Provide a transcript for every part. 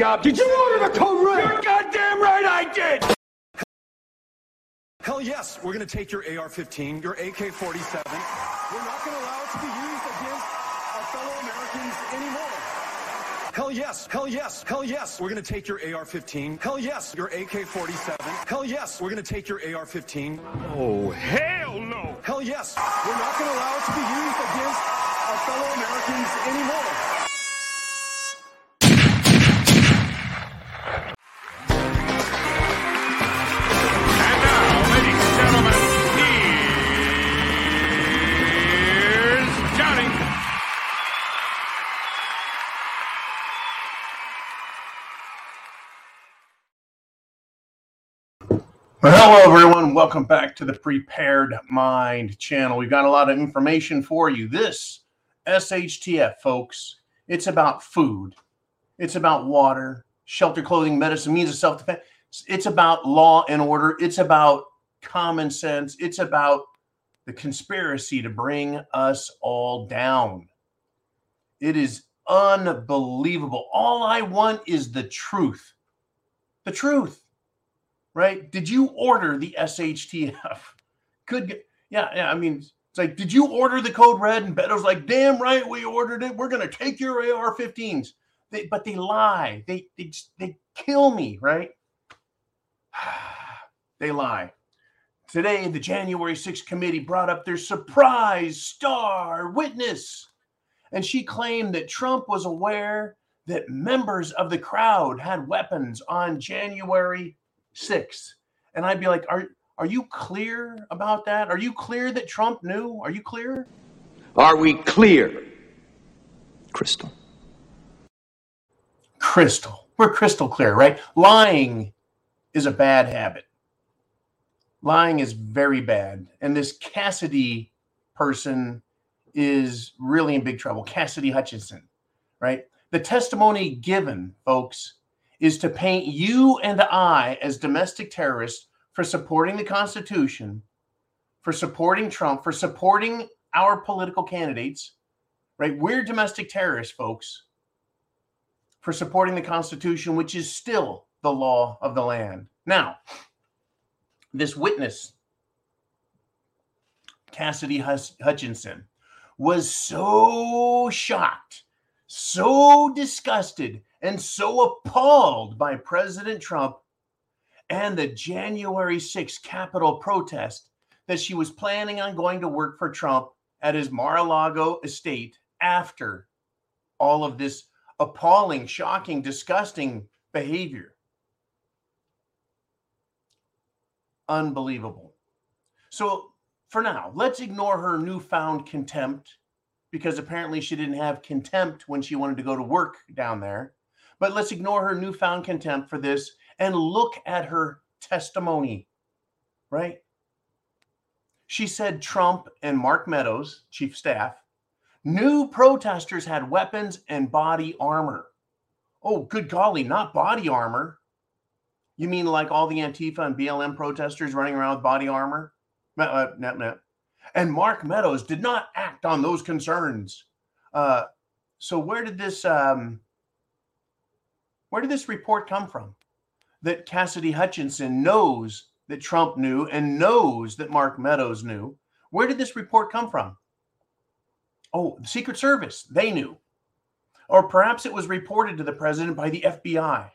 the job. Did you order the code red? You're goddamn right I did. Hell yes, we're going to take your AR-15, your AK-47. We're not going to allow it to be used against our fellow Americans anymore. Hell yes, hell yes, hell yes, we're going to take your AR-15. Hell yes, your AK-47. Hell yes, we're going to take your AR-15. Oh, hell no. Hell yes, we're not going to allow it to be used against our fellow Americans anymore. Well, hello, everyone. Welcome back to the Prepared Mind channel. We've got a lot of information for you. This SHTF, folks, it's about food, it's about water, shelter, clothing, medicine, means of self defense. It's about law and order. It's about common sense. It's about the conspiracy to bring us all down. It is unbelievable. All I want is the truth. The truth right? Did you order the SHTF? Could Yeah, yeah. I mean, it's like, did you order the code red? And Beto's like, damn right, we ordered it. We're gonna take your AR-15s. They, but they lie. They they they kill me, right? they lie. Today, the January 6th committee brought up their surprise star witness, and she claimed that Trump was aware that members of the crowd had weapons on January 6th. And I'd be like, are are you clear about that? Are you clear that Trump knew? Are you clear? Are we clear? Crystal. Crystal. We're crystal clear, right? Lying is a bad habit. Lying is very bad. And this Cassidy person is really in big trouble. Cassidy Hutchinson, right? The testimony given, folks, is to paint you and I as domestic terrorists for supporting the Constitution, for supporting Trump, for supporting our political candidates, right? We're domestic terrorists, folks for supporting the Constitution, which is still the law of the land. Now, this witness, Cassidy Hus- Hutchinson, was so shocked, so disgusted, and so appalled by President Trump and the January 6th Capitol protest that she was planning on going to work for Trump at his Mar a Lago estate after all of this appalling, shocking, disgusting behavior. Unbelievable. So, for now, let's ignore her newfound contempt because apparently she didn't have contempt when she wanted to go to work down there. But let's ignore her newfound contempt for this and look at her testimony, right? She said Trump and Mark Meadows, chief staff, knew protesters had weapons and body armor. Oh, good golly, not body armor. You mean like all the Antifa and BLM protesters running around with body armor? Uh, no, no. And Mark Meadows did not act on those concerns. Uh, so where did this um, where did this report come from? That Cassidy Hutchinson knows that Trump knew and knows that Mark Meadows knew. Where did this report come from? Oh, the Secret Service, they knew. Or perhaps it was reported to the president by the FBI.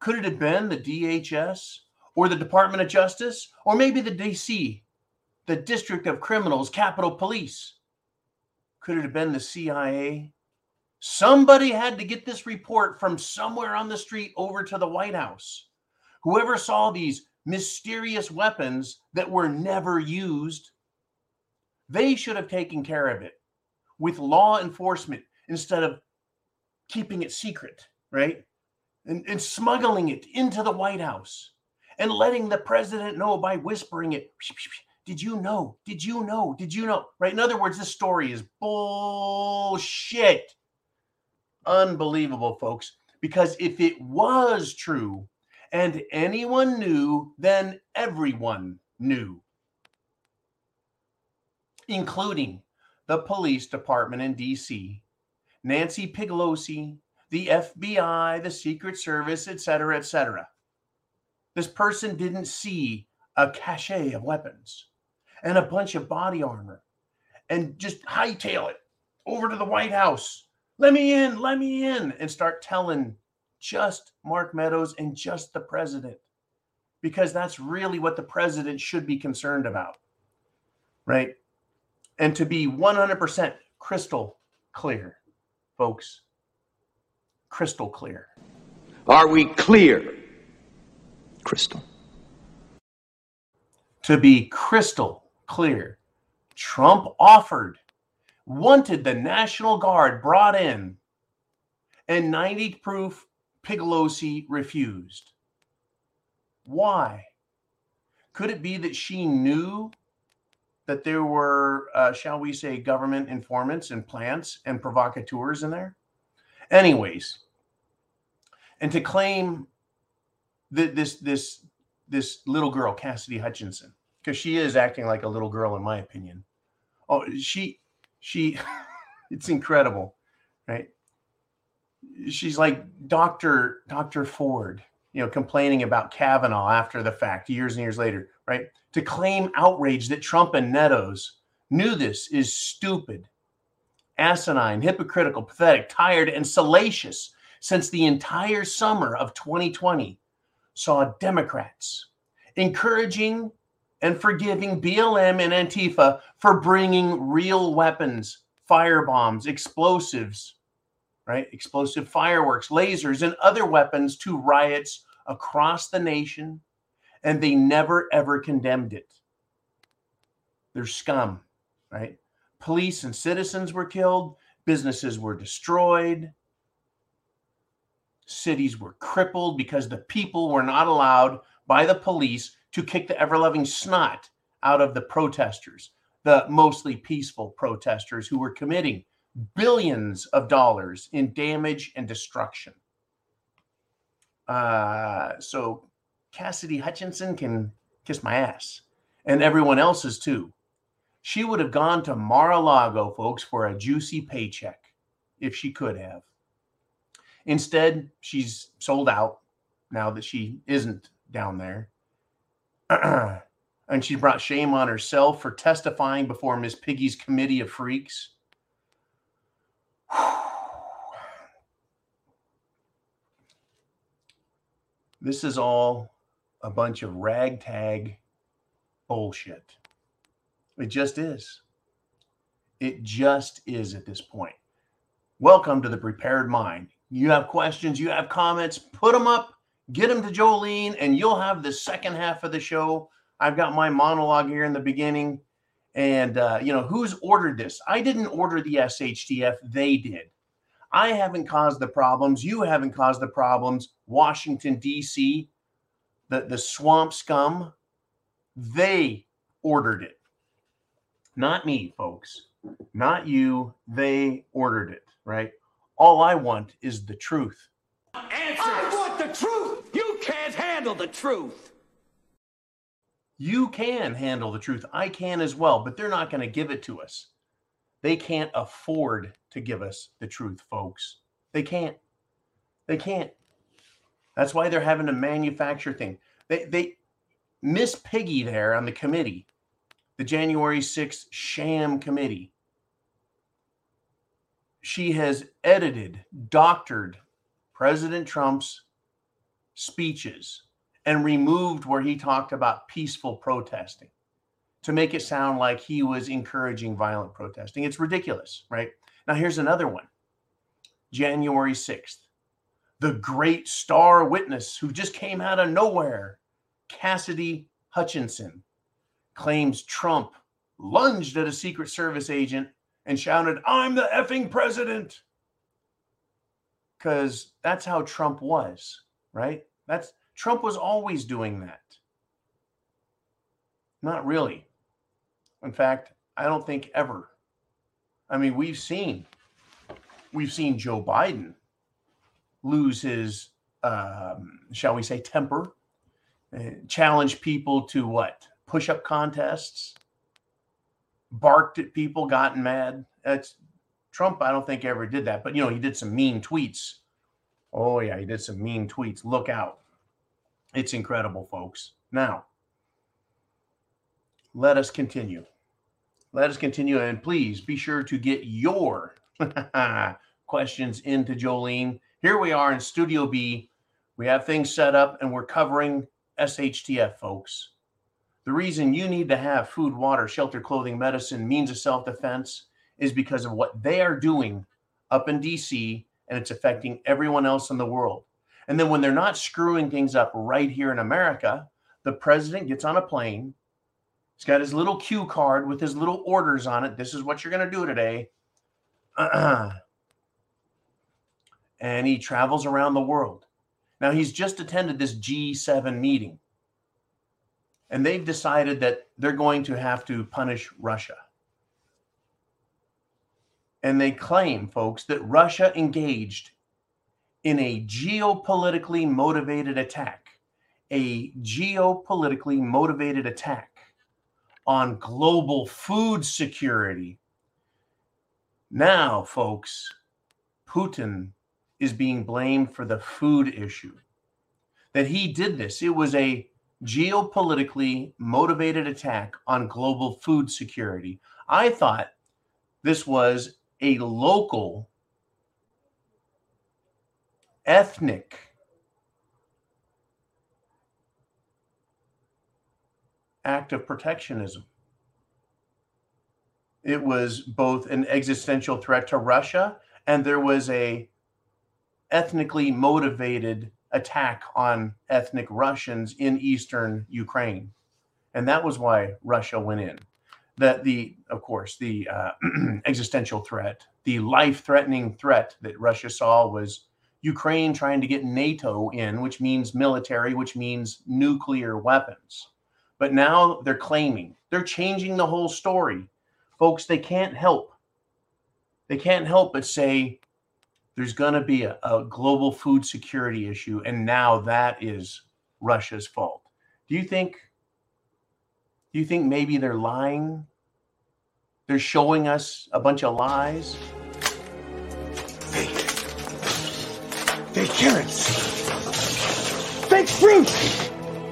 Could it have been the DHS or the Department of Justice or maybe the DC, the District of Criminals, Capitol Police? Could it have been the CIA? Somebody had to get this report from somewhere on the street over to the White House. Whoever saw these mysterious weapons that were never used, they should have taken care of it with law enforcement instead of keeping it secret, right? And, and smuggling it into the White House and letting the president know by whispering it. Did you know? Did you know? Did you know? Right? In other words, this story is bullshit. Unbelievable, folks. Because if it was true and anyone knew, then everyone knew, including the police department in DC, Nancy Pelosi, the FBI, the Secret Service, et cetera, et cetera. This person didn't see a cache of weapons and a bunch of body armor and just hightail it over to the White House. Let me in, let me in, and start telling just Mark Meadows and just the president because that's really what the president should be concerned about. Right. And to be 100% crystal clear, folks, crystal clear. Are we clear? Crystal. To be crystal clear, Trump offered, wanted the National Guard brought in, and 90 proof Piglosi refused. Why? Could it be that she knew that there were, uh, shall we say, government informants and plants and provocateurs in there? Anyways, and to claim that this this this little girl, Cassidy Hutchinson, because she is acting like a little girl, in my opinion. Oh, she she, it's incredible, right? She's like Doctor Doctor Ford you know, complaining about Kavanaugh after the fact, years and years later, right? To claim outrage that Trump and Meadows knew this is stupid, asinine, hypocritical, pathetic, tired, and salacious since the entire summer of 2020 saw Democrats encouraging and forgiving BLM and Antifa for bringing real weapons, firebombs, explosives, right? Explosive fireworks, lasers, and other weapons to riots across the nation, and they never ever condemned it. They're scum, right? Police and citizens were killed, businesses were destroyed, cities were crippled because the people were not allowed by the police to kick the ever loving snot out of the protesters, the mostly peaceful protesters who were committing billions of dollars in damage and destruction. Uh, so Cassidy Hutchinson can kiss my ass and everyone else's too. She would have gone to Mar a Lago, folks, for a juicy paycheck if she could have. Instead, she's sold out now that she isn't down there. And she brought shame on herself for testifying before Miss Piggy's committee of freaks. this is all a bunch of ragtag bullshit. It just is. It just is at this point. Welcome to the prepared mind. You have questions, you have comments, put them up, get them to Jolene, and you'll have the second half of the show. I've got my monologue here in the beginning. And, uh, you know, who's ordered this? I didn't order the SHTF, they did. I haven't caused the problems. You haven't caused the problems. Washington, D.C., the, the swamp scum, they ordered it. Not me, folks. Not you. They ordered it, right? All I want is the truth. Answers. The truth. You can't handle the truth. You can handle the truth. I can as well, but they're not going to give it to us. They can't afford to give us the truth, folks. They can't. They can't. That's why they're having to manufacture things. They they Miss Piggy there on the committee, the January 6th sham committee. She has edited, doctored President Trump's speeches and removed where he talked about peaceful protesting to make it sound like he was encouraging violent protesting. It's ridiculous, right? Now, here's another one January 6th. The great star witness who just came out of nowhere, Cassidy Hutchinson, claims Trump lunged at a Secret Service agent and shouted, I'm the effing president. Because that's how Trump was, right? That's Trump was always doing that. Not really. In fact, I don't think ever. I mean, we've seen we've seen Joe Biden lose his, um, shall we say, temper, uh, challenge people to what push-up contests, barked at people, gotten mad. That's Trump. I don't think ever did that, but you know, he did some mean tweets Oh, yeah, he did some mean tweets. Look out. It's incredible, folks. Now, let us continue. Let us continue. And please be sure to get your questions into Jolene. Here we are in Studio B. We have things set up and we're covering SHTF, folks. The reason you need to have food, water, shelter, clothing, medicine, means of self defense is because of what they are doing up in DC and it's affecting everyone else in the world. And then when they're not screwing things up right here in America, the president gets on a plane. He's got his little cue card with his little orders on it. This is what you're going to do today. and he travels around the world. Now, he's just attended this G7 meeting, and they've decided that they're going to have to punish Russia. And they claim, folks, that Russia engaged in a geopolitically motivated attack, a geopolitically motivated attack on global food security. Now, folks, Putin is being blamed for the food issue. That he did this, it was a geopolitically motivated attack on global food security. I thought this was a local ethnic act of protectionism. It was both an existential threat to Russia and there was a ethnically motivated attack on ethnic Russians in eastern Ukraine. And that was why Russia went in. That the, of course, the uh, existential threat, the life threatening threat that Russia saw was Ukraine trying to get NATO in, which means military, which means nuclear weapons. But now they're claiming, they're changing the whole story. Folks, they can't help. They can't help but say there's going to be a, a, global food security issue. And now that is Russia's fault. Do you think? Do you think maybe they're lying? They're showing us a bunch of lies? Fake Fake carrots. Fake fruit.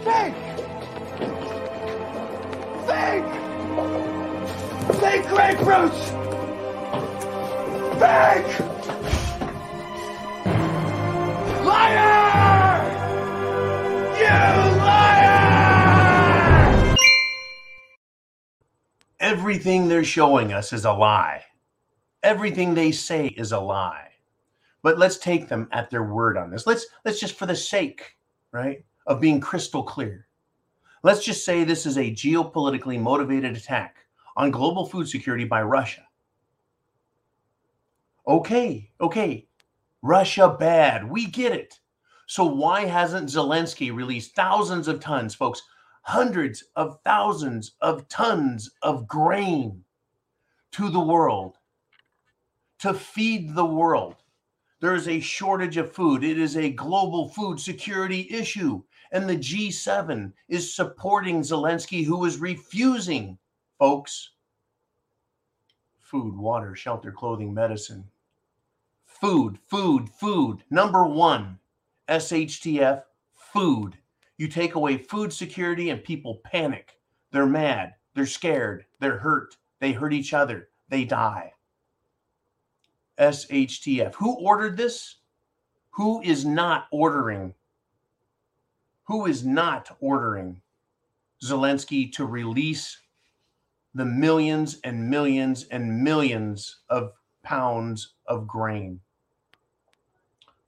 Fake. Fake. Fake grapefruits. Fake. Liar! Everything they're showing us is a lie. Everything they say is a lie but let's take them at their word on this. Let's let's just for the sake, right, of being crystal clear. Let's just say this is a geopolitically motivated attack on global food security by Russia. Okay, okay. Russia bad. We get it. So why hasn't Zelensky released thousands of tons, folks, hundreds of thousands of tons of grain to the world to feed the world? There is a shortage of food. It is a global food security issue. And the G7 is supporting Zelensky, who is refusing, folks, food, water, shelter, clothing, medicine. Food, food, food. Number one, SHTF, food. You take away food security and people panic. They're mad. They're scared. They're hurt. They hurt each other. They die. SHTF. Who ordered this? Who is not ordering? Who is not ordering Zelensky to release the millions and millions and millions of pounds of grain?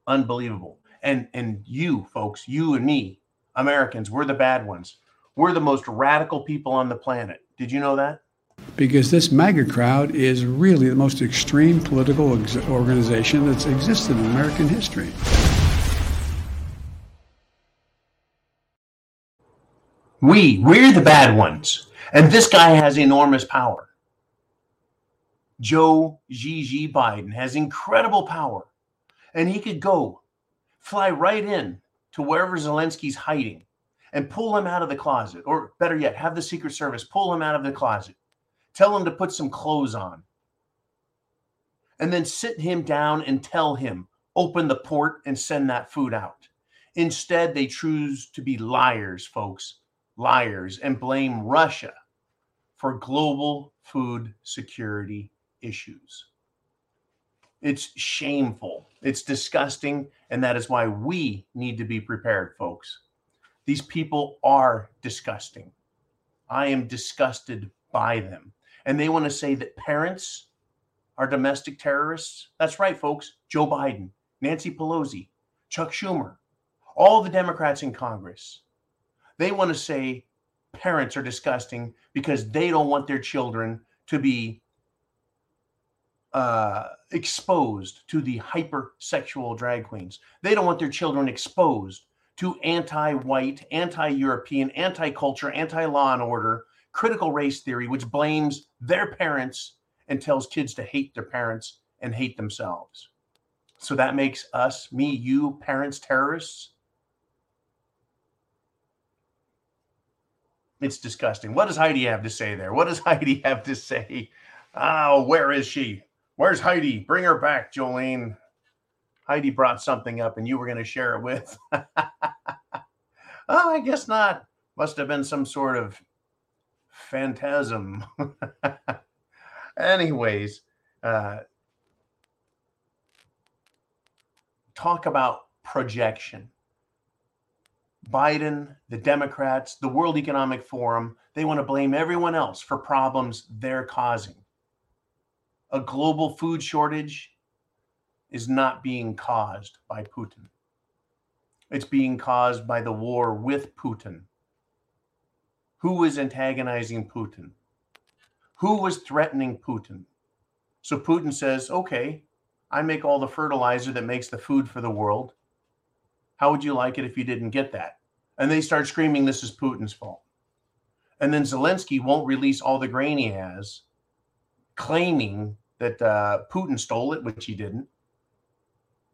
Unbelievable. And and you folks, you and me, Americans, we're the bad ones. We're the most radical people on the planet. Did you know that? because this MAGA crowd is really the most extreme political ex- organization that's existed in American history. We, we're the bad ones. And this guy has enormous power. Joe Gigi Biden has incredible power. And he could go fly right in to wherever Zelensky's hiding and pull him out of the closet, or better yet, have the Secret Service pull him out of the closet Tell him to put some clothes on. And then sit him down and tell him open the port and send that food out. Instead, they choose to be liars, folks, liars, and blame Russia for global food security issues. It's shameful. It's disgusting. And that is why we need to be prepared, folks. These people are disgusting. I am disgusted by them. And they want to say that parents are domestic terrorists. That's right, folks. Joe Biden, Nancy Pelosi, Chuck Schumer, all the Democrats in Congress. They want to say parents are disgusting because they don't want their children to be uh, exposed to the hypersexual drag queens. They don't want their children exposed to anti white, anti European, anti culture, anti law and order, critical race theory, which blames their parents and tells kids to hate their parents and hate themselves. So that makes us, me, you, parents, terrorists. It's disgusting. What does Heidi have to say there? What does Heidi have to say? Oh, where is she? Where's Heidi? Bring her back, Jolene. Heidi brought something up and you were going to share it with. oh, I guess not. Must have been some sort of phantasm. Anyways, uh, talk about projection. Biden, the Democrats, the World Economic Forum, they want to blame everyone else for problems they're causing a global food shortage is not being caused by Putin. It's being caused by the war with Putin. Who is antagonizing Putin? Who was threatening Putin? So Putin says, okay, I make all the fertilizer that makes the food for the world. How would you like it if you didn't get that? And they start screaming, this is Putin's fault. And then Zelensky won't release all the grain he has, claiming that uh, Putin stole it, which he didn't,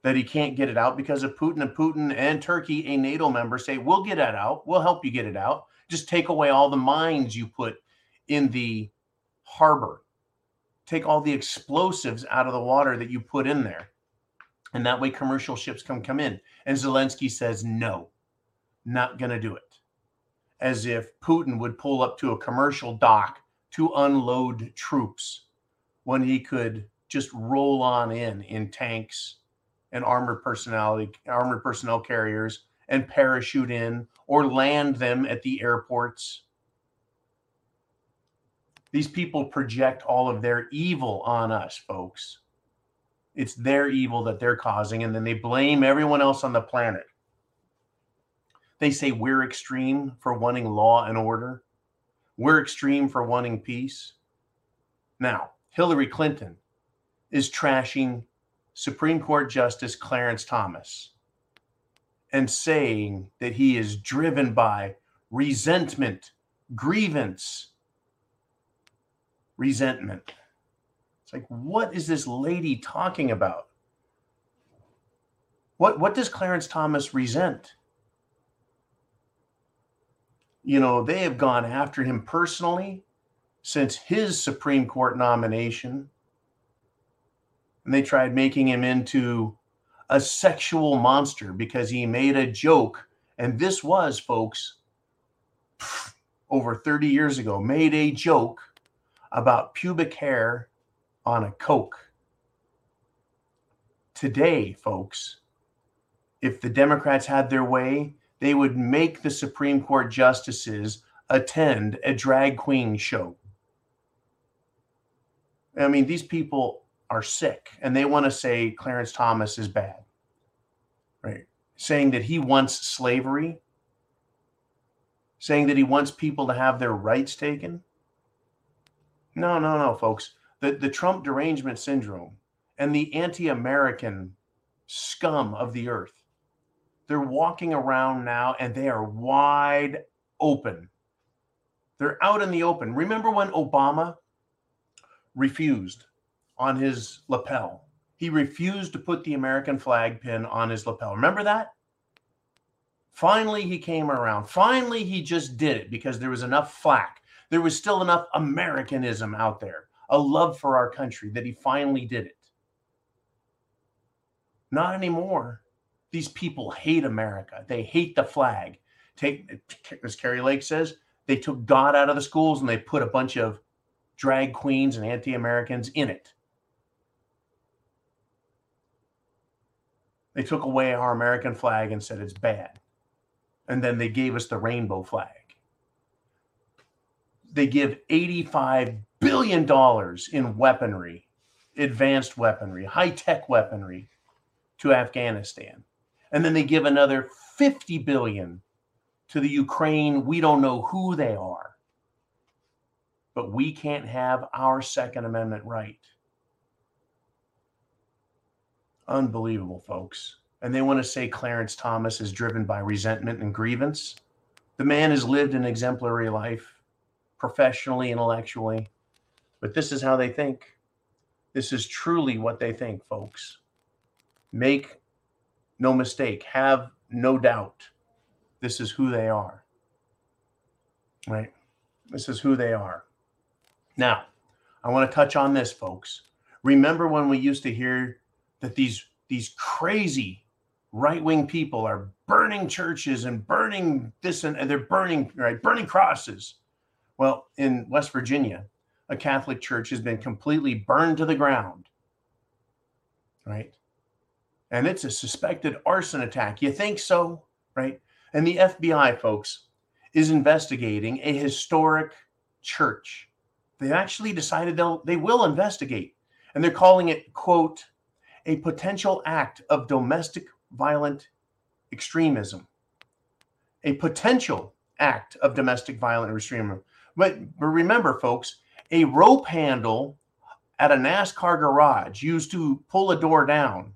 that he can't get it out because of Putin and Putin and Turkey, a NATO member, say, We'll get it out. We'll help you get it out. Just take away all the mines you put in the harbor. Take all the explosives out of the water that you put in there. And that way commercial ships can come in. And Zelensky says, No, not going to do it. As if Putin would pull up to a commercial dock to unload troops when he could just roll on in in tanks and armored personality armored personnel carriers and parachute in or land them at the airports. These people project all of their evil on us folks. It's their evil that they're causing and then they blame everyone else on the planet. They say we're extreme for wanting law and order. We're extreme for wanting peace. Now Hillary Clinton is trashing Supreme Court Justice Clarence Thomas and saying that he is driven by resentment, grievance, resentment. It's like, what is this lady talking about? What, what does Clarence Thomas resent? You know, they have gone after him personally since his Supreme Court nomination. And they tried making him into a sexual monster because he made a joke. And this was, folks, over 30 years ago, made a joke about pubic hair on a Coke. Today, folks, if the Democrats had their way, they would make the Supreme Court justices attend a drag queen show. I mean, these people are sick and they want to say Clarence Thomas is bad, right? Saying that he wants slavery, saying that he wants people to have their rights taken. No, no, no, folks. The, the Trump derangement syndrome and the anti American scum of the earth, they're walking around now and they are wide open. They're out in the open. Remember when Obama refused on his lapel. He refused to put the American flag pin on his lapel. Remember that? Finally, he came around. Finally, he just did it because there was enough flack. There was still enough Americanism out there, a love for our country that he finally did it. Not anymore. These people hate America. They hate the flag. Take, as Kari Lake says, they took God out of the schools and they put a bunch of drag queens and anti Americans in it. They took away our American flag and said it's bad. And then they gave us the rainbow flag. They give $85 billion in weaponry, advanced weaponry, high tech weaponry to Afghanistan. And then they give another 50 billion to the Ukraine. We don't know who they are. But we can't have our Second Amendment right. Unbelievable, folks. And they want to say Clarence Thomas is driven by resentment and grievance. The man has lived an exemplary life, professionally, intellectually. But this is how they think. This is truly what they think, folks. Make no mistake, have no doubt. This is who they are. Right? This is who they are. Now, I want to touch on this, folks. Remember when we used to hear that these these crazy right-wing people are burning churches and burning this and, and they're burning right burning crosses. Well, in West Virginia, a Catholic church has been completely burned to the ground. Right? And it's a suspected arson attack. You think so? Right? And the FBI, folks, is investigating a historic church. They actually decided they'll they will investigate. And they're calling it, quote, a potential act of domestic violent extremism. A potential act of domestic violent extremism. But, but remember, folks, a rope handle at a NASCAR garage used to pull a door down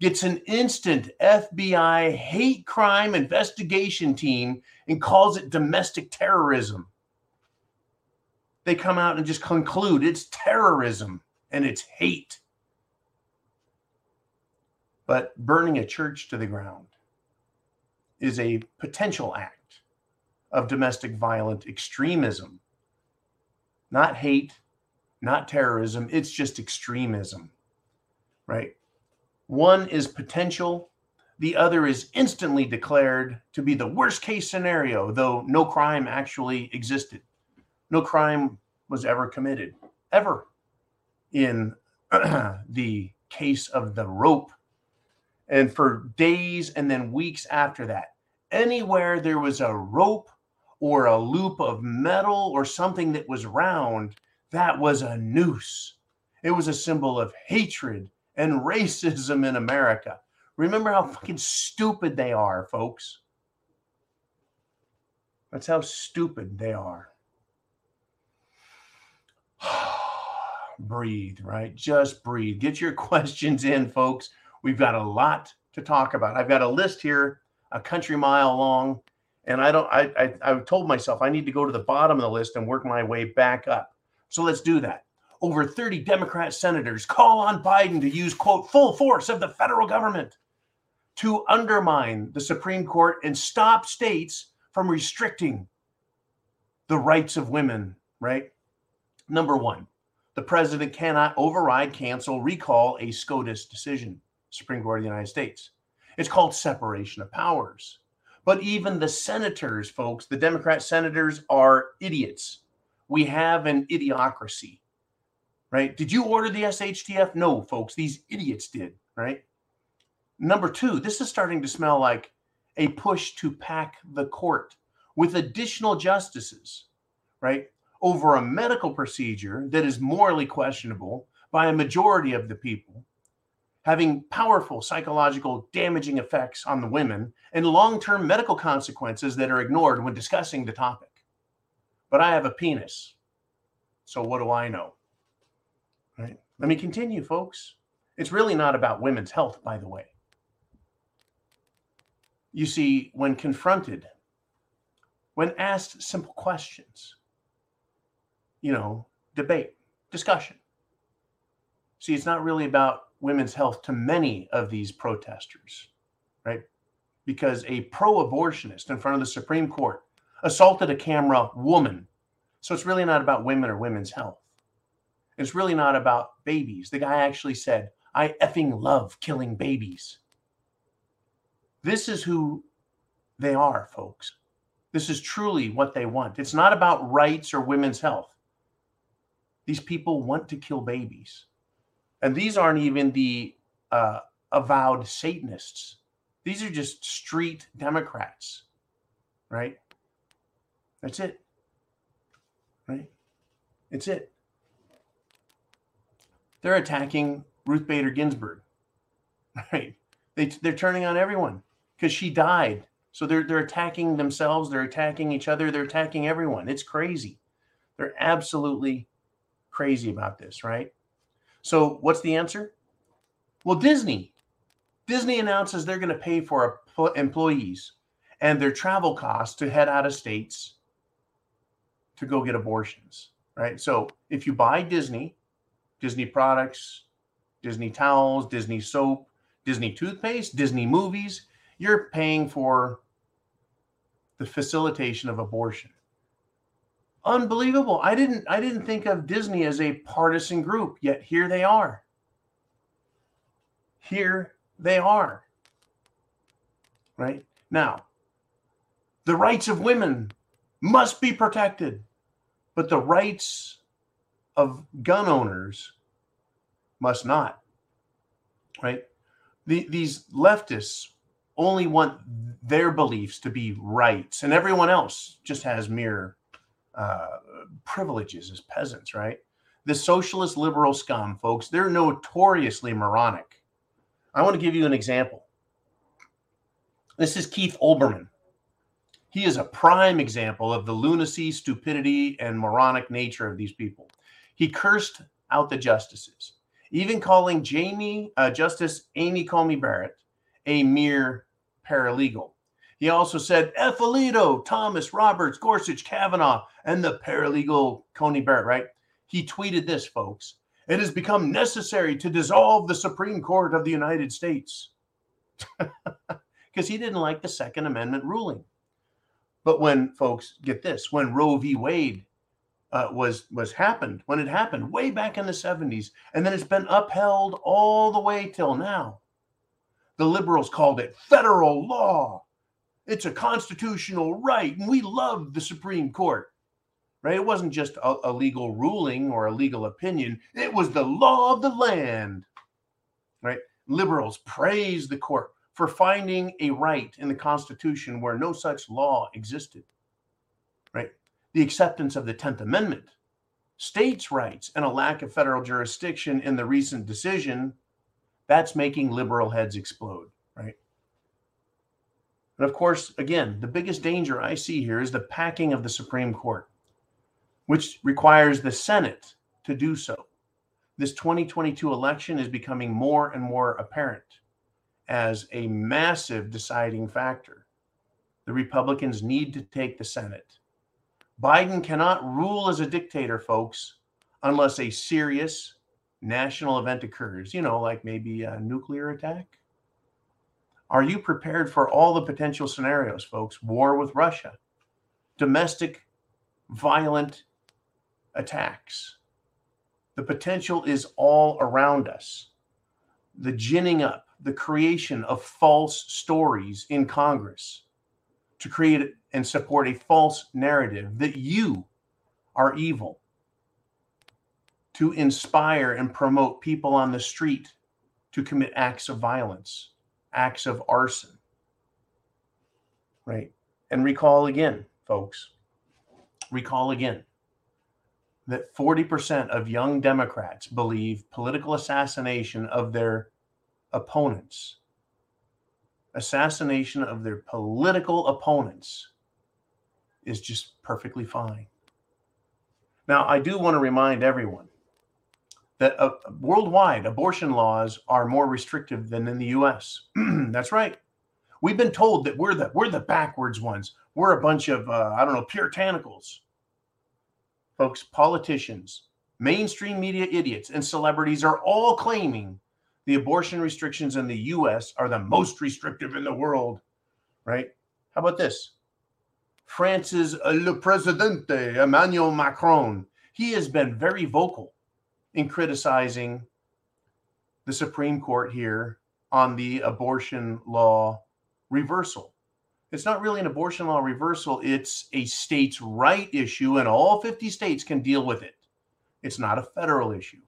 gets an instant FBI hate crime investigation team and calls it domestic terrorism. They come out and just conclude it's terrorism and it's hate. But burning a church to the ground is a potential act of domestic violent extremism not hate, not terrorism. It's just extremism, right? One is potential, the other is instantly declared to be the worst case scenario, though no crime actually existed. No crime was ever committed, ever, in the case of the rope. And for days and then weeks after that, anywhere there was a rope or a loop of metal or something that was round, that was a noose. It was a symbol of hatred and racism in America. Remember how fucking stupid they are, folks. That's how stupid they are. breathe, right? Just breathe. Get your questions in, folks. We've got a lot to talk about. I've got a list here, a country mile long. And I don't, I, I, I told myself I need to go to the bottom of the list and work my way back up. So let's do that. Over 30 Democrat senators call on Biden to use, quote, full force of the federal government to undermine the Supreme Court and stop states from restricting the rights of women, right? Number one, the president cannot override, cancel, recall a SCOTUS decision, Supreme Court of the United States. It's called separation of powers. But even the senators, folks, the Democrat senators are idiots. We have an idiocracy, right? Did you order the SHTF? No, folks, these idiots did, right? Number two, this is starting to smell like a push to pack the court with additional justices, right? Over a medical procedure that is morally questionable by a majority of the people having powerful psychological damaging effects on the women and long-term medical consequences that are ignored when discussing the topic. But I have a penis. So what do I know? Right? Let me continue, folks. It's really not about women's health, by the way. You see, when confronted, when asked simple questions, you know, debate, discussion. See, it's not really about women's health to many of these protesters, right? Because a pro abortionist in front of the Supreme Court assaulted a camera woman. So it's really not about women or women's health. It's really not about babies. The guy actually said, I effing love killing babies. This is who they are, folks. This is truly what they want. It's not about rights or women's health. These people want to kill babies. And these aren't even the uh, avowed Satanists. These are just street Democrats, right? That's it. Right? It's it. They're attacking Ruth Bader Ginsburg, right? They, they're turning on everyone because she died. So they're, they're attacking themselves, they're attacking each other, they're attacking everyone. It's crazy. They're absolutely crazy about this, right? So what's the answer? Well, Disney. Disney announces they're going to pay for employees and their travel costs to head out of states to go get abortions, right? So if you buy Disney, Disney products, Disney towels, Disney soap, Disney toothpaste, Disney movies, you're paying for the facilitation of abortion. Unbelievable. I didn't I didn't think of Disney as a partisan group, yet here they are. Here they are. Right? Now, the rights of women must be protected, but the rights of gun owners must not. Right? The, these leftists only want their beliefs to be rights, and everyone else just has mere uh, privileges as peasants, right? The socialist liberal scum, folks, they're notoriously moronic. I want to give you an example. This is Keith Olbermann. He is a prime example of the lunacy, stupidity, and moronic nature of these people. He cursed out the justices, even calling Jamie uh, Justice Amy Coney Barrett a mere paralegal. He also said F. Alito, Thomas, Roberts, Gorsuch, Kavanaugh, and the paralegal Coney Barrett, right? He tweeted this, folks. It has become necessary to dissolve the Supreme Court of the United States because he didn't like the Second Amendment ruling. But when folks get this, when Roe v. Wade uh, was was happened, when it happened way back in the 70s, and then it's been upheld all the way till now, the liberals called it federal law. It's a constitutional right, and we love the Supreme Court. Right? It wasn't just a, a legal ruling or a legal opinion, it was the law of the land. Right? Liberals praise the court for finding a right in the Constitution where no such law existed. Right? The acceptance of the 10th Amendment, states' rights, and a lack of federal jurisdiction in the recent decision, that's making liberal heads explode. Right? And of course, again, the biggest danger I see here is the packing of the Supreme Court, which requires the Senate to do so. This 2022 election is becoming more and more apparent as a massive deciding factor. The Republicans need to take the Senate. Biden cannot rule as a dictator, folks, unless a serious national event occurs, you know, like maybe a nuclear attack are you prepared for all the potential scenarios, folks? War with Russia, domestic violent attacks. The potential is all around us. The ginning up, the creation of false stories in Congress to create and support a false narrative that you are evil, to inspire and promote people on the street to commit acts of violence acts of arson. Right? And recall again, folks, recall again that 40% of young Democrats believe political assassination of their opponents, assassination of their political opponents, is just perfectly fine. Now, I do want to remind everyone that uh, worldwide abortion laws are more restrictive than in the US. That's right. We've been told that we're the we're the backwards ones. We're a bunch of uh, I don't know puritanicals. Folks, politicians, mainstream media idiots, and celebrities are all claiming the abortion restrictions in the US are the most restrictive in the world. Right? How about this? France's uh, Le Presidente Emmanuel Macron. He has been very vocal in criticizing the Supreme Court here on the abortion law reversal. It's not really an abortion law reversal, it's a states' right issue, and all 50 states can deal with it. It's not a federal issue.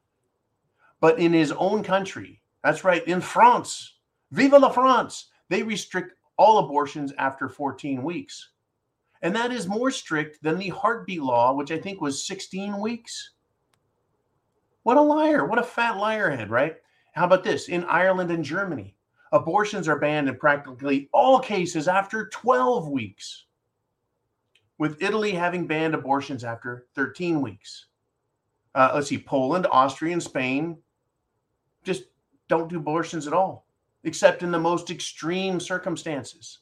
But in his own country, that's right, in France, vive la France, they restrict all abortions after 14 weeks. And that is more strict than the heartbeat law, which I think was 16 weeks. What a liar. What a fat liar head, right? How about this? In Ireland and Germany, abortions are banned in practically all cases after 12 weeks, with Italy having banned abortions after 13 weeks. Uh, let's see, Poland, Austria, and Spain just don't do abortions at all, except in the most extreme circumstances.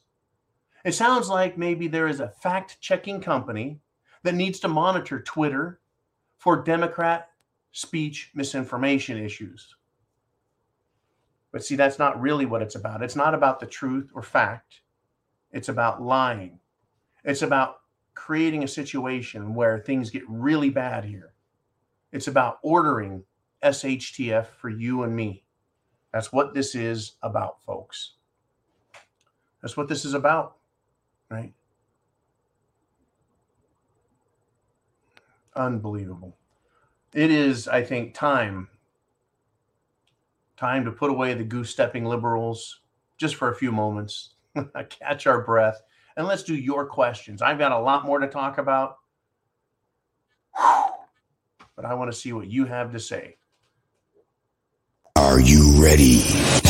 It sounds like maybe there is a fact checking company that needs to monitor Twitter for Democrat speech misinformation issues. But see, that's not really what it's about. It's not about the truth or fact, it's about lying. It's about creating a situation where things get really bad here. It's about ordering SHTF for you and me. That's what this is about, folks. That's what this is about right? Unbelievable. It is, I think, time time to put away the goose stepping liberals just for a few moments, catch our breath, and let's do your questions. I've got a lot more to talk about, but I want to see what you have to say. Are you ready?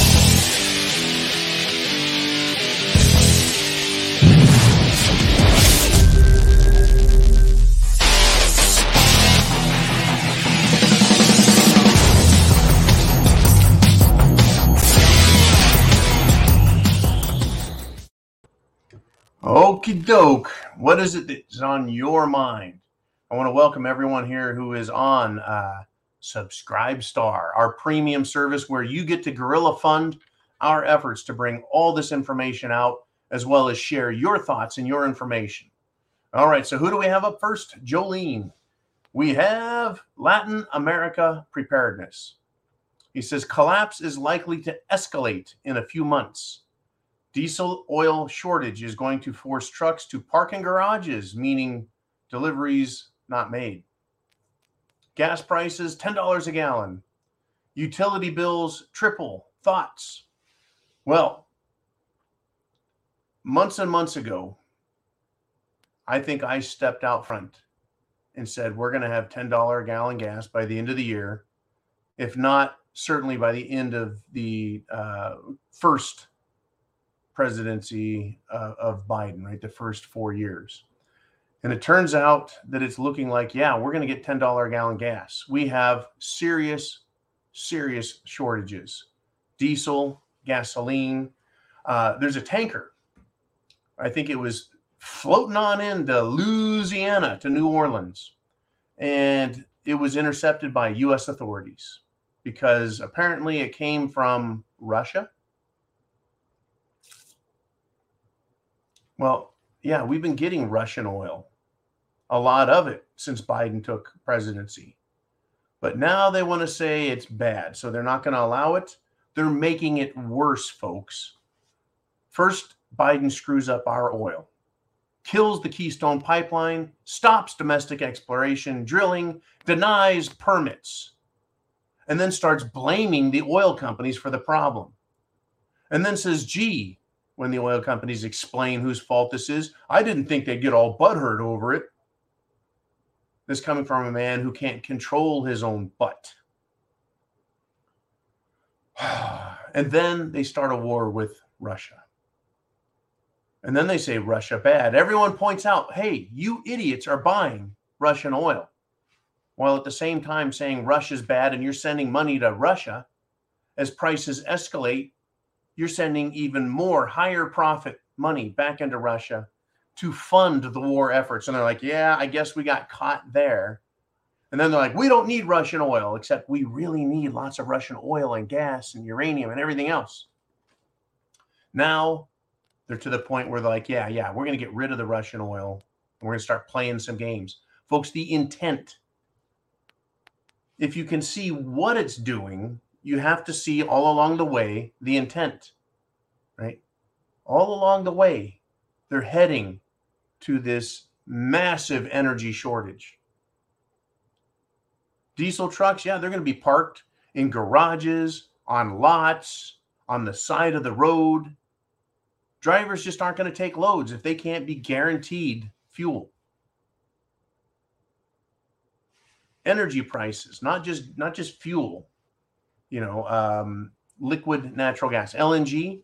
Okie doke. What is it that's on your mind? I want to welcome everyone here who is on uh, Subscribe Star, our premium service where you get to guerrilla fund our efforts to bring all this information out as well as share your thoughts and your information. All right, so who do we have up first? Jolene. We have Latin America preparedness. He says collapse is likely to escalate in a few months. Diesel oil shortage is going to force trucks to park in garages, meaning deliveries not made. Gas prices $10 a gallon. Utility bills triple. Thoughts? Well, months and months ago, I think I stepped out front and said, we're going to have $10 a gallon gas by the end of the year. If not, certainly by the end of the uh, first presidency uh, of Biden, right? The first four years. And it turns out that it's looking like, yeah, we're going to get $10 a gallon gas. We have serious, serious shortages diesel, gasoline. Uh, there's a tanker. I think it was floating on into Louisiana to New Orleans. And it was intercepted by U.S. authorities because apparently it came from Russia Well, yeah, we've been getting Russian oil, a lot of it since Biden took presidency. But now they want to say it's bad. So they're not going to allow it. They're making it worse, folks. First, Biden screws up our oil, kills the Keystone pipeline, stops domestic exploration, drilling, denies permits, and then starts blaming the oil companies for the problem. And then says, gee, when the oil companies explain whose fault this is. I didn't think they'd get all butthurt over it. This coming from a man who can't control his own butt. and then they start a war with Russia. And then they say Russia bad. Everyone points out, hey, you idiots are buying Russian oil. While at the same time saying Russia's bad and you're sending money to Russia as prices escalate you're sending even more higher profit money back into Russia to fund the war efforts. And they're like, yeah, I guess we got caught there. And then they're like, we don't need Russian oil, except we really need lots of Russian oil and gas and uranium and everything else. Now they're to the point where they're like, yeah, yeah, we're going to get rid of the Russian oil and we're going to start playing some games. Folks, the intent, if you can see what it's doing, you have to see all along the way the intent, right? All along the way, they're heading to this massive energy shortage. Diesel trucks, yeah, they're going to be parked in garages, on lots, on the side of the road. Drivers just aren't going to take loads if they can't be guaranteed fuel. Energy prices, not just not just fuel, you know, um, liquid natural gas, LNG.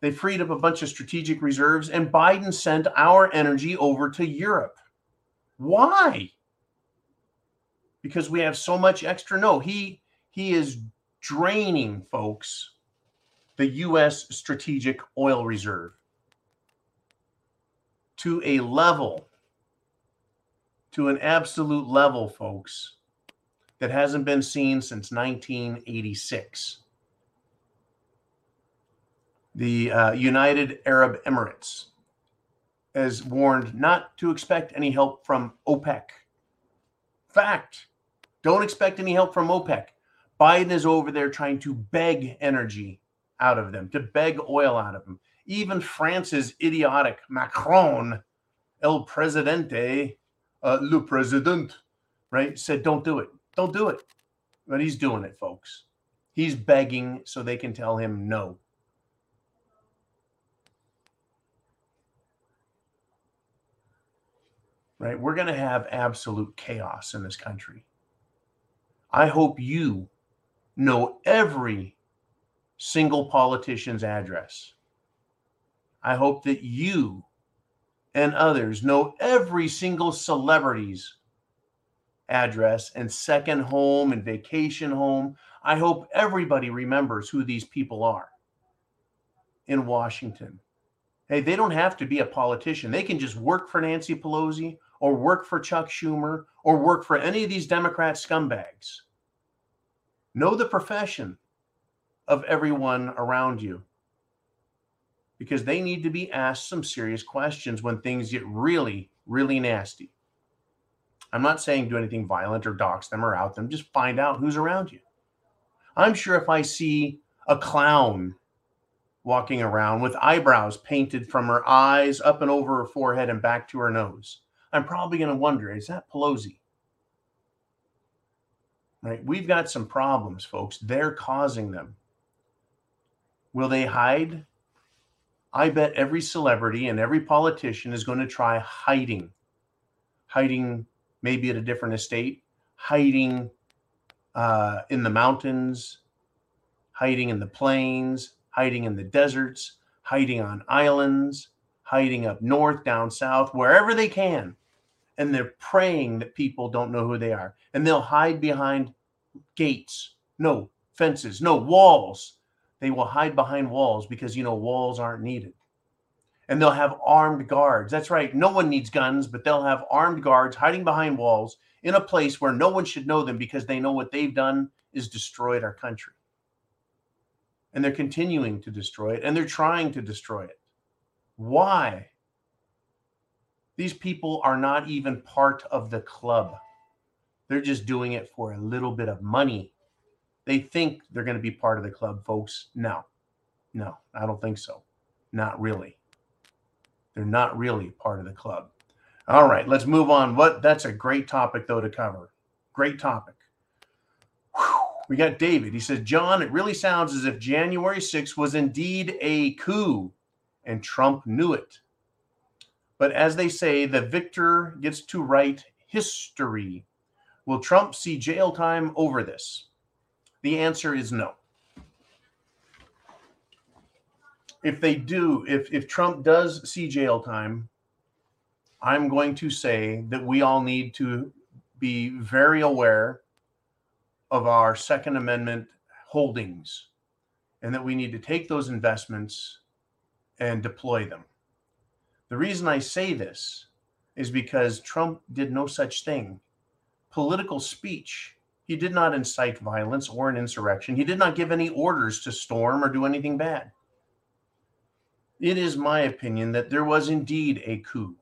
They freed up a bunch of strategic reserves, and Biden sent our energy over to Europe. Why? Because we have so much extra. No, he he is draining, folks, the U.S. strategic oil reserve to a level, to an absolute level, folks, that hasn't been seen since 1986. The uh, United Arab Emirates has warned not to expect any help from OPEC. Fact, don't expect any help from OPEC. Biden is over there trying to beg energy out of them, to beg oil out of them. Even France's idiotic Macron, El Presidente, uh, Le President, right, said, don't do it. Don't do it. But he's doing it, folks. He's begging so they can tell him no. Right? We're going to have absolute chaos in this country. I hope you know every single politician's address. I hope that you and others know every single celebrity's address and second home and vacation home. I hope everybody remembers who these people are in Washington. Hey, they don't have to be a politician. They can just work for Nancy Pelosi or work for Chuck Schumer or work for any of these Democrat scumbags. Know the profession of everyone around you because they need to be asked some serious questions when things get really, really nasty. I'm not saying do anything violent or dox them or out them, just find out who's around you. I'm sure if I see a clown walking around with eyebrows painted from her eyes up and over her forehead and back to her nose, I'm probably going to wonder is that Pelosi? Right? We've got some problems, folks. They're causing them. Will they hide? I bet every celebrity and every politician is going to try hiding, hiding maybe at a different estate, hiding uh, in the mountains, hiding in the plains, hiding in the deserts, hiding on islands, hiding up north, down south, wherever they can. And they're praying that people don't know who they are. And they'll hide behind gates, no fences, no walls. They will hide behind walls because, you know, walls aren't needed and they'll have armed guards. That's right. No one needs guns, but they'll have armed guards hiding behind walls in a place where no one should know them because they know what they've done is destroyed our country. And they're continuing to destroy it and they're trying to destroy it. Why? These people are not even part of the club. They're just doing it for a little bit of money. They think they're going to be part of the club, folks. No, no, I don't think so. Not really. They're not really part of the club. All right, let's move on. What that's a great topic though to cover. Great topic. Whew. We got David. He says, John, it really sounds as if January 6th was indeed a coup and Trump knew it. But as they say, the victor gets to write history. Will Trump see jail time over this? The answer is no. If they do, if if Trump does see jail time, I'm going to say that we all need to be very aware of our Second Amendment holdings and that we need to take those investments and deploy them. The reason I say this is because Trump did no such thing. Political speech. He did not incite violence or an insurrection. He did not give any orders to storm or do anything bad. It is my opinion that there was indeed a coup.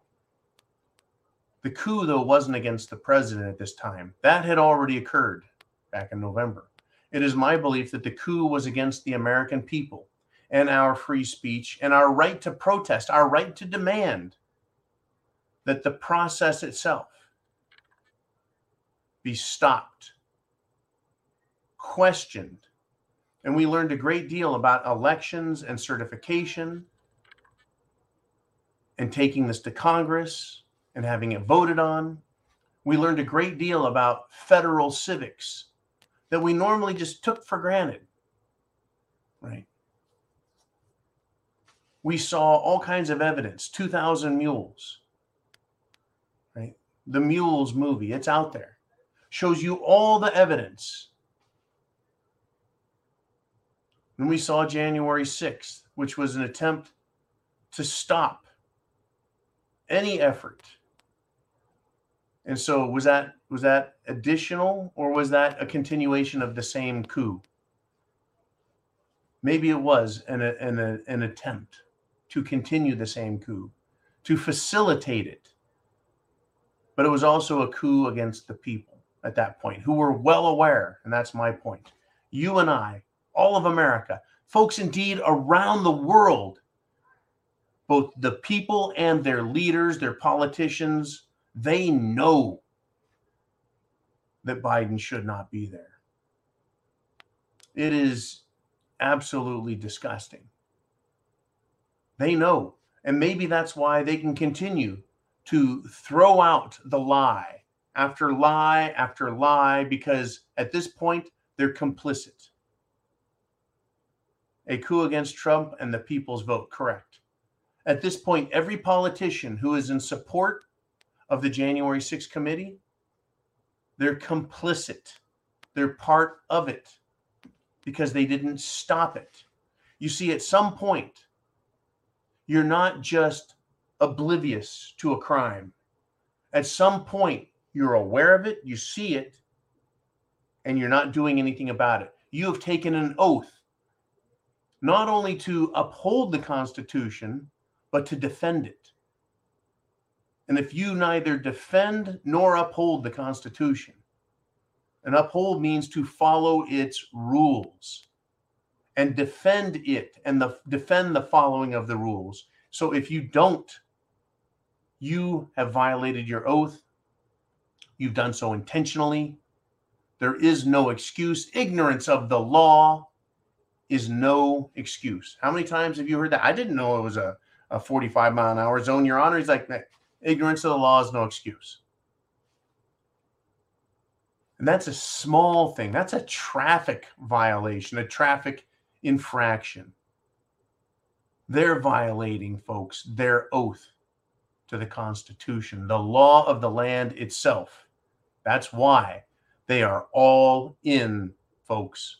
The coup, though, wasn't against the president at this time. That had already occurred back in November. It is my belief that the coup was against the American people and our free speech and our right to protest, our right to demand that the process itself be stopped, questioned. And we learned a great deal about elections and certification and taking this to Congress and having it voted on. We learned a great deal about federal civics that we normally just took for granted. Right. We saw all kinds of evidence 2,000 Mules, right? The Mules movie, it's out there, shows you all the evidence. And we saw January 6th, which was an attempt to stop any effort. And so was that was that additional or was that a continuation of the same coup? Maybe it was an, an, an attempt to continue the same coup, to facilitate it. But it was also a coup against the people at that point who were well aware, and that's my point. You and I, all of America, folks indeed around the world both the people and their leaders, their politicians, they know that Biden should not be there. It is absolutely disgusting. They know. And maybe that's why they can continue to throw out the lie after lie after lie, because at this point, they're complicit. A coup against Trump and the people's vote, correct at this point, every politician who is in support of the January 6th committee, they're complicit. They're part of it because they didn't stop it. You see, at some point, you're not just oblivious to a crime. At some point, you're aware of it, you see it, and you're not doing anything about it. You have taken an oath not only to uphold the Constitution, but to defend it. And if you neither defend nor uphold the Constitution, and uphold means to follow its rules and defend it and the, defend the following of the rules. So if you don't, you have violated your oath. You've done so intentionally. There is no excuse. Ignorance of the law is no excuse. How many times have you heard that? I didn't know it was a a 45 mile an hour zone, Your Honor. He's like, ignorance of the law is no excuse. And that's a small thing. That's a traffic violation, a traffic infraction. They're violating, folks, their oath to the Constitution, the law of the land itself. That's why they are all in, folks.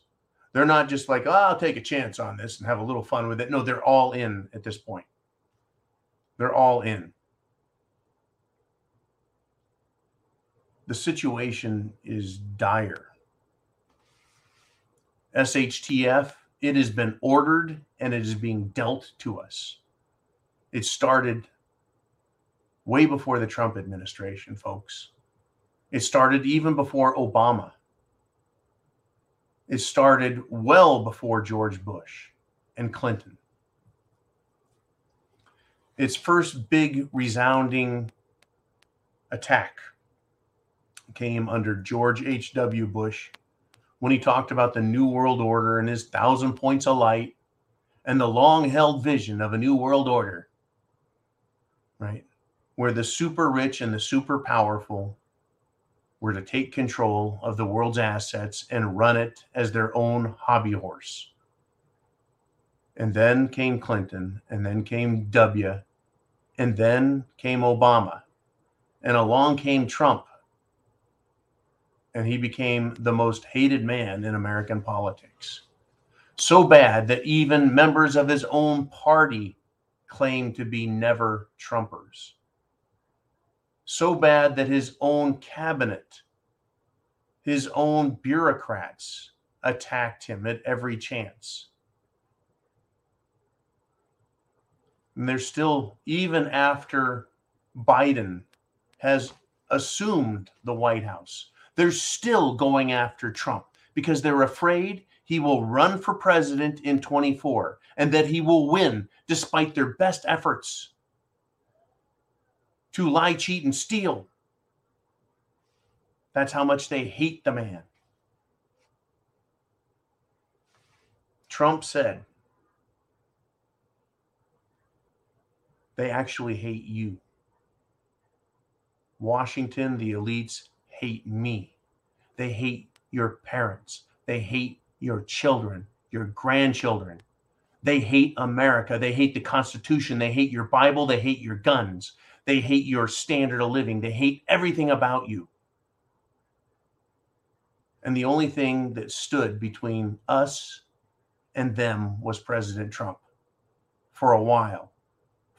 They're not just like, oh, I'll take a chance on this and have a little fun with it. No, they're all in at this point. They're all in. The situation is dire. SHTF, it has been ordered and it is being dealt to us. It started way before the Trump administration, folks. It started even before Obama. It started well before George Bush and Clinton its first big resounding attack came under George H.W. Bush when he talked about the New World Order and his thousand points of light and the long held vision of a New World Order, right? Where the super rich and the super powerful were to take control of the world's assets and run it as their own hobby horse. And then came Clinton, and then came W, and then came Obama, and along came Trump. And he became the most hated man in American politics. So bad that even members of his own party claimed to be never Trumpers. So bad that his own cabinet, his own bureaucrats attacked him at every chance. And they're still, even after Biden has assumed the White House, they're still going after Trump because they're afraid he will run for president in 24 and that he will win despite their best efforts to lie, cheat, and steal. That's how much they hate the man. Trump said, they actually hate you. Washington, the elites hate me. They hate your parents. They hate your children, your grandchildren. They hate America. They hate the Constitution. They hate your Bible. They hate your guns. They hate your standard of living. They hate everything about you. And the only thing that stood between us and them was President Trump for a while,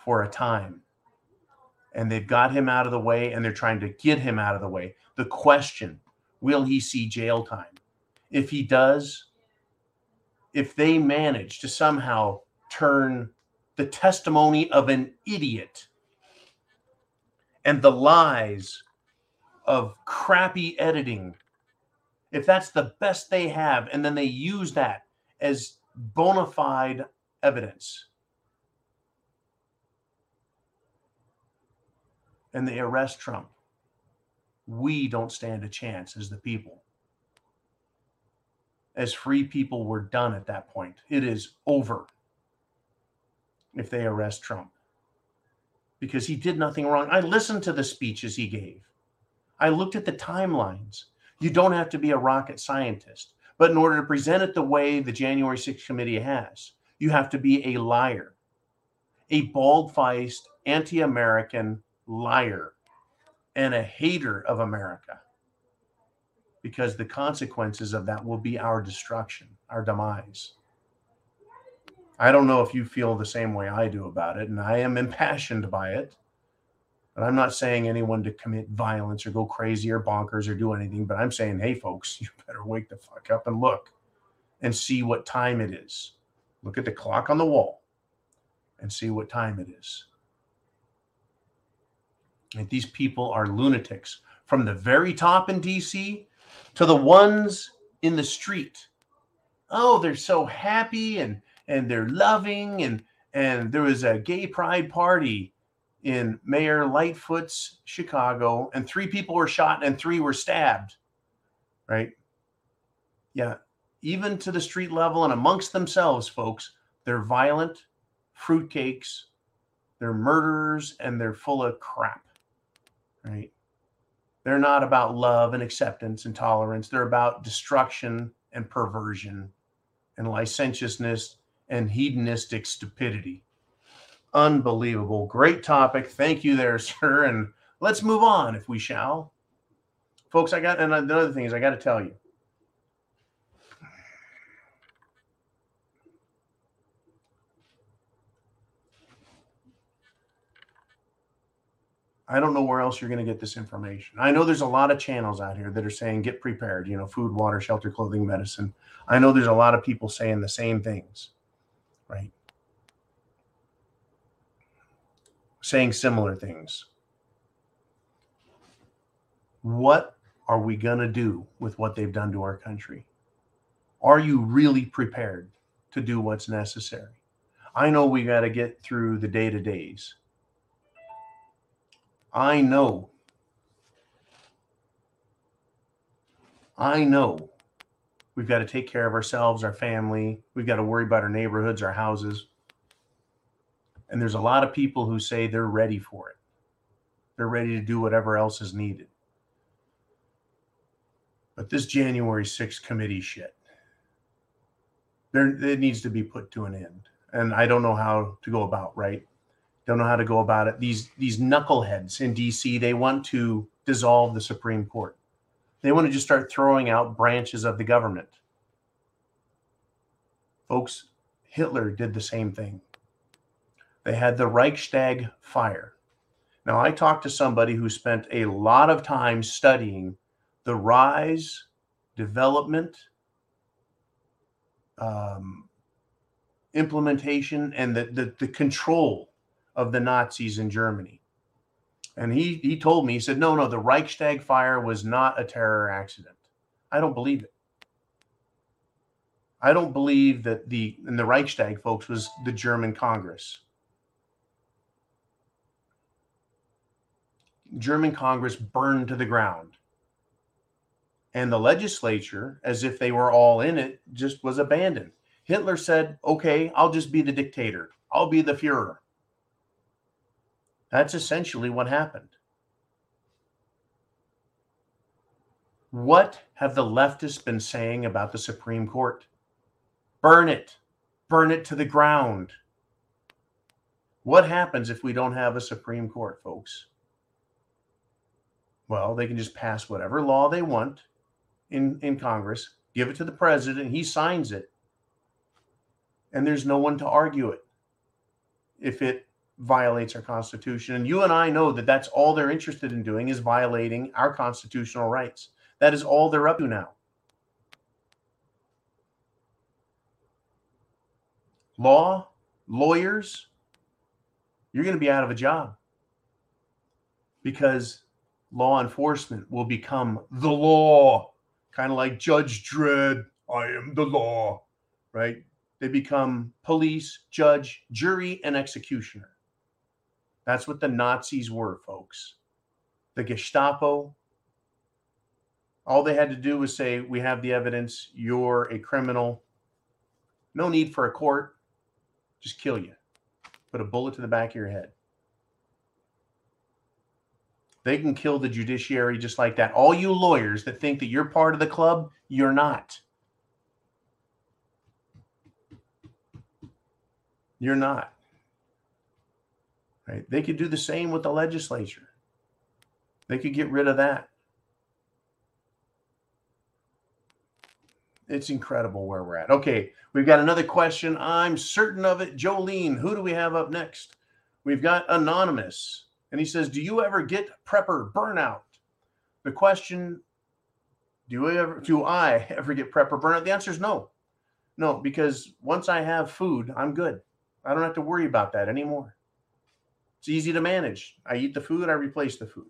for a time. And they've got him out of the way and they're trying to get him out of the way. The question will he see jail time? If he does, if they manage to somehow turn the testimony of an idiot and the lies of crappy editing, if that's the best they have, and then they use that as bona fide evidence, and they arrest Trump, we don't stand a chance as the people. As free people, we're done at that point. It is over if they arrest Trump because he did nothing wrong. I listened to the speeches he gave. I looked at the timelines. You don't have to be a rocket scientist, but in order to present it the way the January 6th committee has, you have to be a liar, a bald faced, anti American liar, and a hater of America. Because the consequences of that will be our destruction, our demise. I don't know if you feel the same way I do about it, and I am impassioned by it. But I'm not saying anyone to commit violence or go crazy or bonkers or do anything. But I'm saying, hey, folks, you better wake the fuck up and look and see what time it is. Look at the clock on the wall and see what time it is. These people are lunatics from the very top in DC to the ones in the street. Oh, they're so happy and and they're loving and and there was a gay pride party in Mayor Lightfoot's Chicago and three people were shot and three were stabbed. Right? Yeah, even to the street level and amongst themselves, folks, they're violent fruitcakes, they're murderers and they're full of crap. Right? They're not about love and acceptance and tolerance. They're about destruction and perversion and licentiousness and hedonistic stupidity. Unbelievable. Great topic. Thank you there, sir. And let's move on if we shall. Folks, I got another thing is I got to tell you. I don't know where else you're going to get this information. I know there's a lot of channels out here that are saying get prepared, you know, food, water, shelter, clothing, medicine. I know there's a lot of people saying the same things right? Saying similar things. What are we going to do with what they've done to our country? Are you really prepared to do what's necessary? I know we got to get through the day to days. I know. I know We've got to take care of ourselves, our family. We've got to worry about our neighborhoods, our houses. And there's a lot of people who say they're ready for it. They're ready to do whatever else is needed. But this January 6th committee shit, there it needs to be put to an end. And I don't know how to go about, right? Don't know how to go about it. These these knuckleheads in DC, they want to dissolve the Supreme Court. They want to just start throwing out branches of the government. Folks, Hitler did the same thing. They had the Reichstag fire. Now, I talked to somebody who spent a lot of time studying the rise, development, um, implementation, and the, the, the control of the Nazis in Germany. And he he told me, he said, no, no, the Reichstag fire was not a terror accident. I don't believe it. I don't believe that the in the Reichstag, folks, was the German Congress. German Congress burned to the ground. And the legislature, as if they were all in it, just was abandoned. Hitler said, okay, I'll just be the dictator. I'll be the Fuhrer. That's essentially what happened. What have the leftists been saying about the Supreme Court? Burn it, burn it to the ground. What happens if we don't have a Supreme Court, folks? Well, they can just pass whatever law they want in, in Congress, give it to the president, he signs it, and there's no one to argue it if it violates our Constitution. And you and I know that that's all they're interested in doing is violating our constitutional rights. That is all they're up to now. Law, lawyers, you're going to be out of a job because law enforcement will become the law, kind of like Judge Dredd. I am the law, right? They become police, judge, jury, and executioner. That's what the Nazis were, folks. The Gestapo. All they had to do was say, We have the evidence. You're a criminal. No need for a court. Just kill you. Put a bullet to the back of your head. They can kill the judiciary just like that. All you lawyers that think that you're part of the club, you're not. You're not. Right? They could do the same with the legislature. They could get rid of that. It's incredible where we're at. Okay, we've got another question. I'm certain of it. Jolene, who do we have up next? We've got Anonymous. And he says, Do you ever get prepper burnout? The question, do I ever do I ever get prepper burnout? The answer is no. No, because once I have food, I'm good. I don't have to worry about that anymore. It's easy to manage. I eat the food, I replace the food.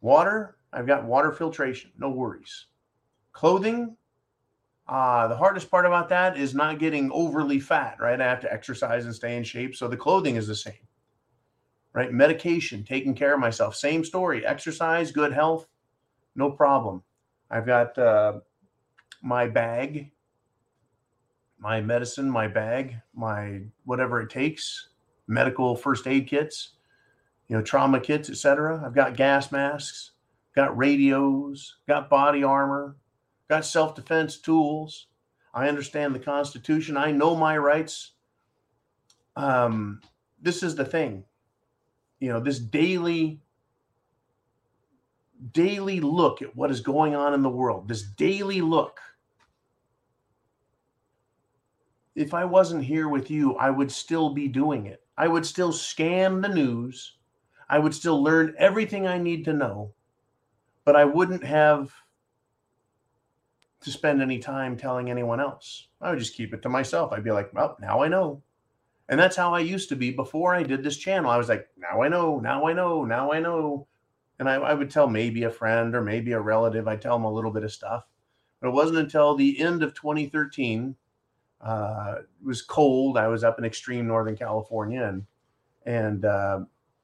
Water, I've got water filtration, no worries. Clothing, uh, the hardest part about that is not getting overly fat, right? I have to exercise and stay in shape. So the clothing is the same right? Medication, taking care of myself. Same story. Exercise, good health, no problem. I've got uh, my bag, my medicine, my bag, my whatever it takes, medical first aid kits, you know, trauma kits, etc. I've got gas masks, got radios, got body armor, got self defense tools. I understand the Constitution. I know my rights. Um, this is the thing you know this daily daily look at what is going on in the world this daily look if i wasn't here with you i would still be doing it i would still scan the news i would still learn everything i need to know but i wouldn't have to spend any time telling anyone else i would just keep it to myself i'd be like well now i know and that's how I used to be before I did this channel. I was like, now I know, now I know, now I know. And I, I would tell maybe a friend or maybe a relative, I'd tell them a little bit of stuff. But it wasn't until the end of 2013. Uh, it was cold. I was up in extreme Northern California and and uh,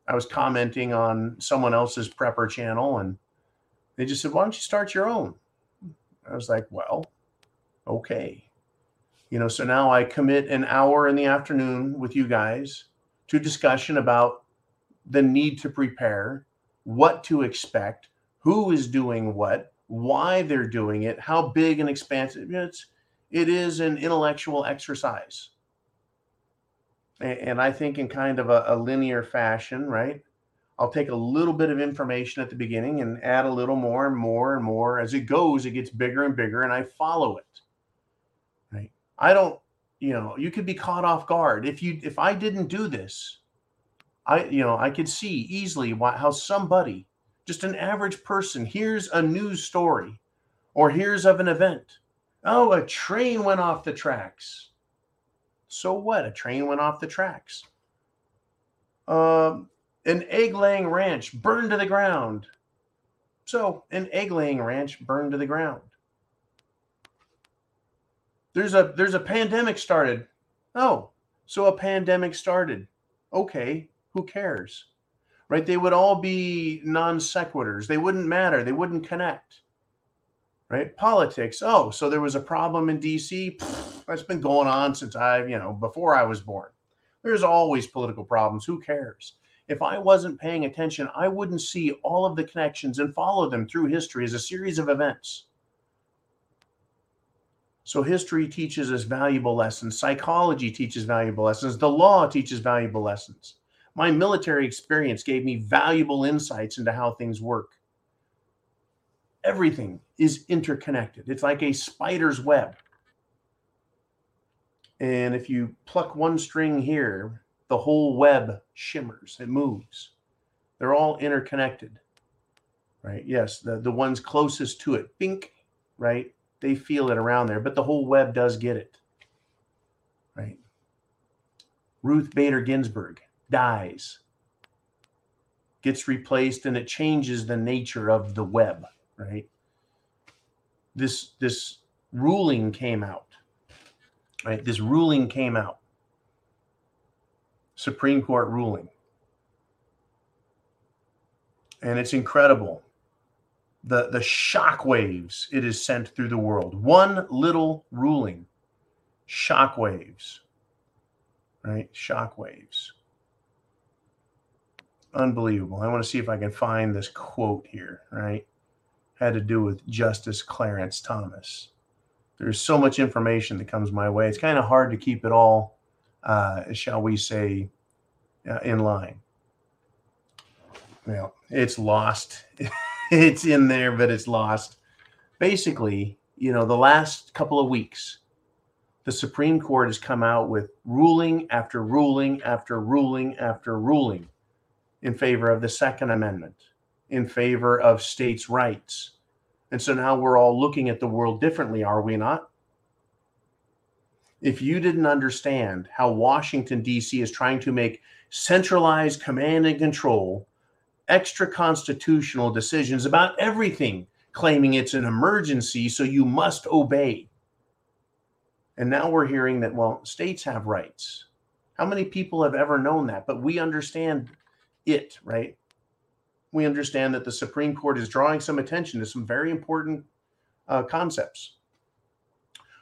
I was commenting on someone else's prepper channel and they just said, why don't you start your own? I was like, well, okay you know so now i commit an hour in the afternoon with you guys to discussion about the need to prepare what to expect who is doing what why they're doing it how big and expansive it's it is an intellectual exercise and i think in kind of a, a linear fashion right i'll take a little bit of information at the beginning and add a little more and more and more as it goes it gets bigger and bigger and i follow it Right. I don't, you know, you could be caught off guard if you if I didn't do this. I, you know, I could see easily why, how somebody, just an average person, hears a news story or hears of an event. Oh, a train went off the tracks. So what? A train went off the tracks. Um, an egg laying ranch burned to the ground. So, an egg laying ranch burned to the ground. There's a there's a pandemic started. Oh, so a pandemic started. Okay, who cares? Right? They would all be non sequiturs. They wouldn't matter. They wouldn't connect. Right? Politics. Oh, so there was a problem in DC. That's been going on since I, you know, before I was born. There's always political problems. Who cares? If I wasn't paying attention, I wouldn't see all of the connections and follow them through history as a series of events. So, history teaches us valuable lessons. Psychology teaches valuable lessons. The law teaches valuable lessons. My military experience gave me valuable insights into how things work. Everything is interconnected, it's like a spider's web. And if you pluck one string here, the whole web shimmers, it moves. They're all interconnected, right? Yes, the, the ones closest to it, bink, right? They feel it around there, but the whole web does get it, right? Ruth Bader Ginsburg dies, gets replaced, and it changes the nature of the web, right? This, this ruling came out right? This ruling came out. Supreme Court ruling. And it's incredible. The the shock waves it is sent through the world. One little ruling. Shock waves. Right? Shock waves. Unbelievable. I want to see if I can find this quote here, right? Had to do with Justice Clarence Thomas there's so much information that comes my way. It's kind of hard to keep it all, uh, shall we say, uh, in line. Well, it's lost. it's in there, but it's lost. Basically, you know, the last couple of weeks, the Supreme Court has come out with ruling after ruling after ruling after ruling in favor of the Second Amendment, in favor of states' rights, and so now we're all looking at the world differently, are we not? If you didn't understand how Washington, D.C. is trying to make centralized command and control, extra constitutional decisions about everything, claiming it's an emergency, so you must obey. And now we're hearing that, well, states have rights. How many people have ever known that? But we understand it, right? We understand that the Supreme Court is drawing some attention to some very important uh, concepts.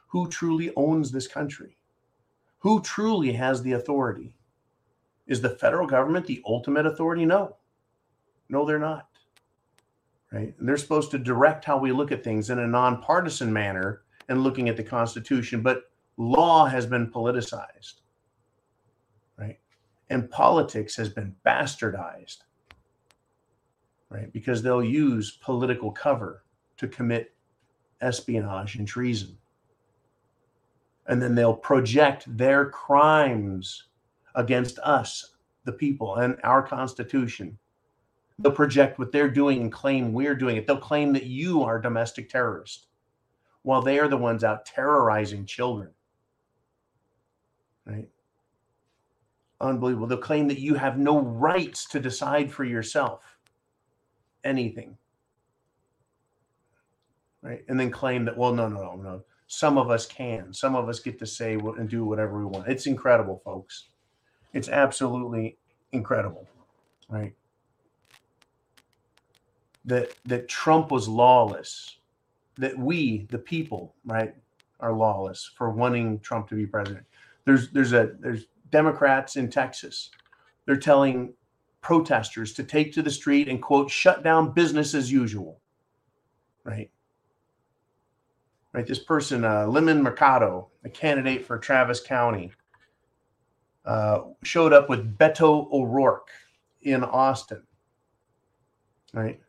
Who truly owns this country? Who truly has the authority? Is the federal government the ultimate authority? No. No, they're not. Right? And they're supposed to direct how we look at things in a nonpartisan manner and looking at the Constitution, but law has been politicized. Right? And politics has been bastardized right? Because they'll use political cover to commit espionage and treason. And then they'll project their crimes against us, the people, and our Constitution. They'll project what they're doing and claim we're doing it. They'll claim that you are domestic terrorist while they are the ones out terrorizing children. Right? Unbelievable. They'll claim that you have no rights to decide for yourself anything. Right? And then claim that well no no no no. Some of us can. Some of us get to say and do whatever we want. It's incredible folks. It's absolutely incredible right? That that trump was lawless. That we the people right are lawless for wanting trump to be president. There's there's a there's democrats in texas. They're telling protesters to take to the street and quote shut down business as usual. Right? Right? This person uh, lemon mercado a candidate for travis county uh, showed up with beto o'rourke in austin. Right?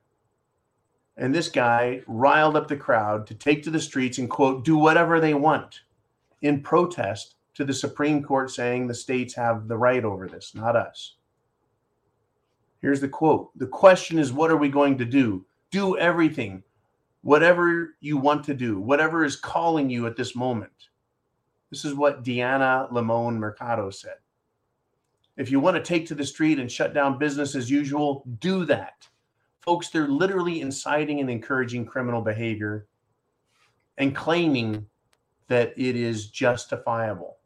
And this guy riled up the crowd to take to the streets and quote do whatever they want in protest to the supreme court saying the states have the right over this not us Here's the quote The question is, what are we going to do? Do everything, whatever you want to do, whatever is calling you at this moment. This is what Deanna Limon Mercado said. If you want to take to the street and shut down business as usual, do that. Folks, they're literally inciting and encouraging criminal behavior and claiming that it is justifiable.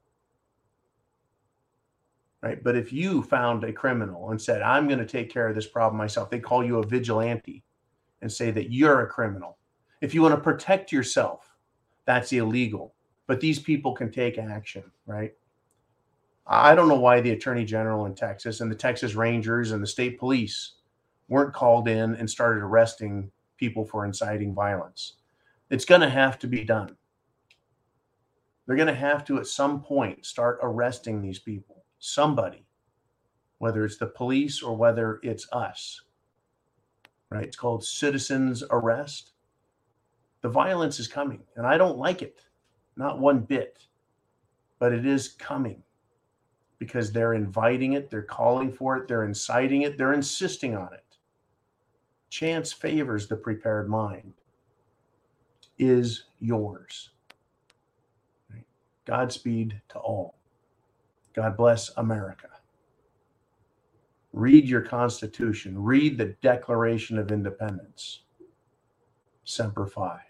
Right. But if you found a criminal and said, I'm going to take care of this problem myself, they call you a vigilante and say that you're a criminal. If you want to protect yourself, that's illegal. But these people can take action, right? I don't know why the attorney general in Texas and the Texas Rangers and the state police weren't called in and started arresting people for inciting violence. It's going to have to be done. They're going to have to, at some point, start arresting these people. Somebody, whether it's the police or whether it's us, right? It's called citizens arrest. The violence is coming, and I don't like it, not one bit, but it is coming because they're inviting it, they're calling for it, they're inciting it, they're insisting on it. Chance favors the prepared mind. Is yours. Godspeed to all. God bless America. Read your Constitution, read the Declaration of Independence. Semper Fi.